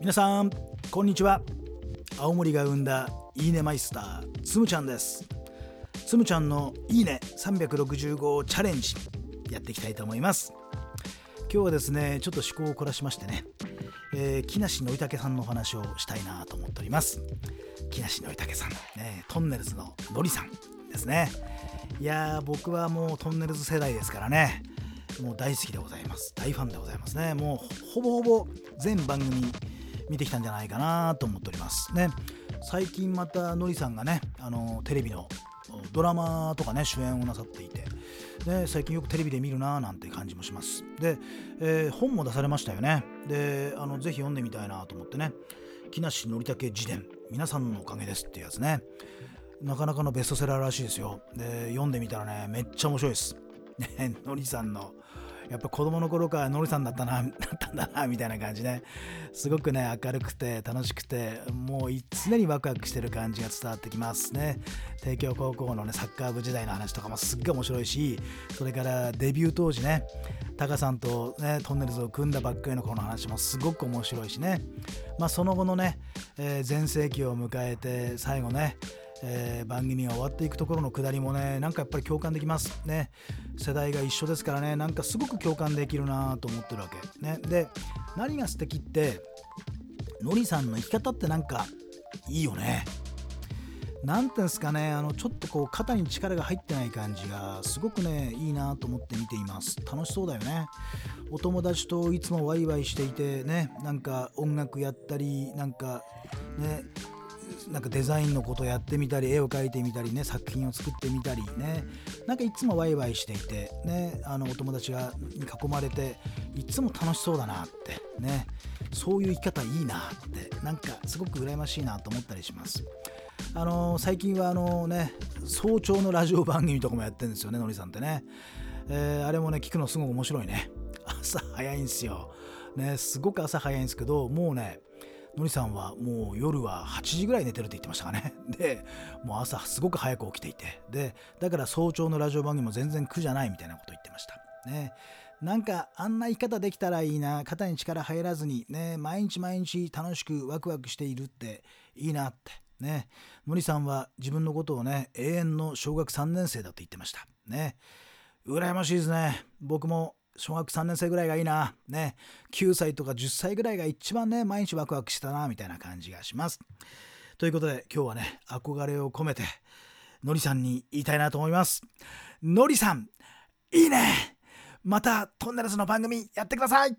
皆さんこんにちは。青森が生んだいいねマイスターつむちゃんです。つむちゃんのいいね365チャレンジやっていきたいと思います。今日はですねちょっと思考を凝らしましてね、えー、木梨憲武さんのお話をしたいなと思っております。木梨憲武さん、ね、トンネルズののりさんですね。いやー僕はもうトンネルズ世代ですからねもう大好きでございます。大ファンでございますね。もうほぼほぼ全番組見てきたんじゃないかなと思っております。ね。最近またのりさんがねあのテレビのドラマとかね主演をなさっていて。で最近よくテレビで見るなーなんて感じもします。で、えー、本も出されましたよね。であのぜひ読んでみたいなと思ってね。木梨憲武自伝。皆さんのおかげですっていうやつね。なかなかのベストセラーらしいですよ。で読んでみたらねめっちゃ面白いです。ね のりさんのやっぱ子供の頃からノリさんだったな、だったんだな、みたいな感じね。すごくね、明るくて楽しくて、もう常にワクワクしてる感じが伝わってきますね。帝京高校のね、サッカー部時代の話とかもすっごい面白いし、それからデビュー当時ね、タカさんとね、トンネルズを組んだばっかりの頃の話もすごく面白いしね。まあその後のね、えー、全盛期を迎えて、最後ね、えー、番組が終わっていくところのくだりもねなんかやっぱり共感できますね世代が一緒ですからね。なんかすごく共感できるなと思ってるわけ。ね。で何が素敵ってのりさんの生き方ってなんかいいよね。なんていうんですかね。あのちょっとこう肩に力が入ってない感じがすごくねいいなと思って見ています。楽しそうだよね。お友達といつもワイワイしていてね。なんか音楽やったりなんかね。なんかデザインのことやってみたり絵を描いてみたりね作品を作ってみたりね。なんかいつもワイワイしていてねあのお友達がに囲まれていつも楽しそうだなってね。そういう生き方いいなってなんかすごく羨ましいなと思ったりします。あの最近はあのね早朝のラジオ番組とかもやってるんですよねのりさんってね、えー、あれもね聞くのすごく面白いね。朝早いんですよ。ねすごく朝早いんですけどもうねのりさんはもう夜は8時ぐらい寝てるって言ってましたかね。で、もう朝すごく早く起きていて、で、だから早朝のラジオ番組も全然苦じゃないみたいなこと言ってました。ね。なんかあんな生き方できたらいいな、肩に力入らずに、ね、毎日毎日楽しくワクワクしているっていいなって。ね。のりさんは自分のことをね、永遠の小学3年生だと言ってました。ね。羨ましいですね。僕も小学3年生ぐらいがいいな。ね。9歳とか10歳ぐらいが一番ね、毎日ワクワクしたな、みたいな感じがします。ということで、今日はね、憧れを込めて、のりさんに言いたいなと思います。のりさん、いいねまたトンネルズの番組やってください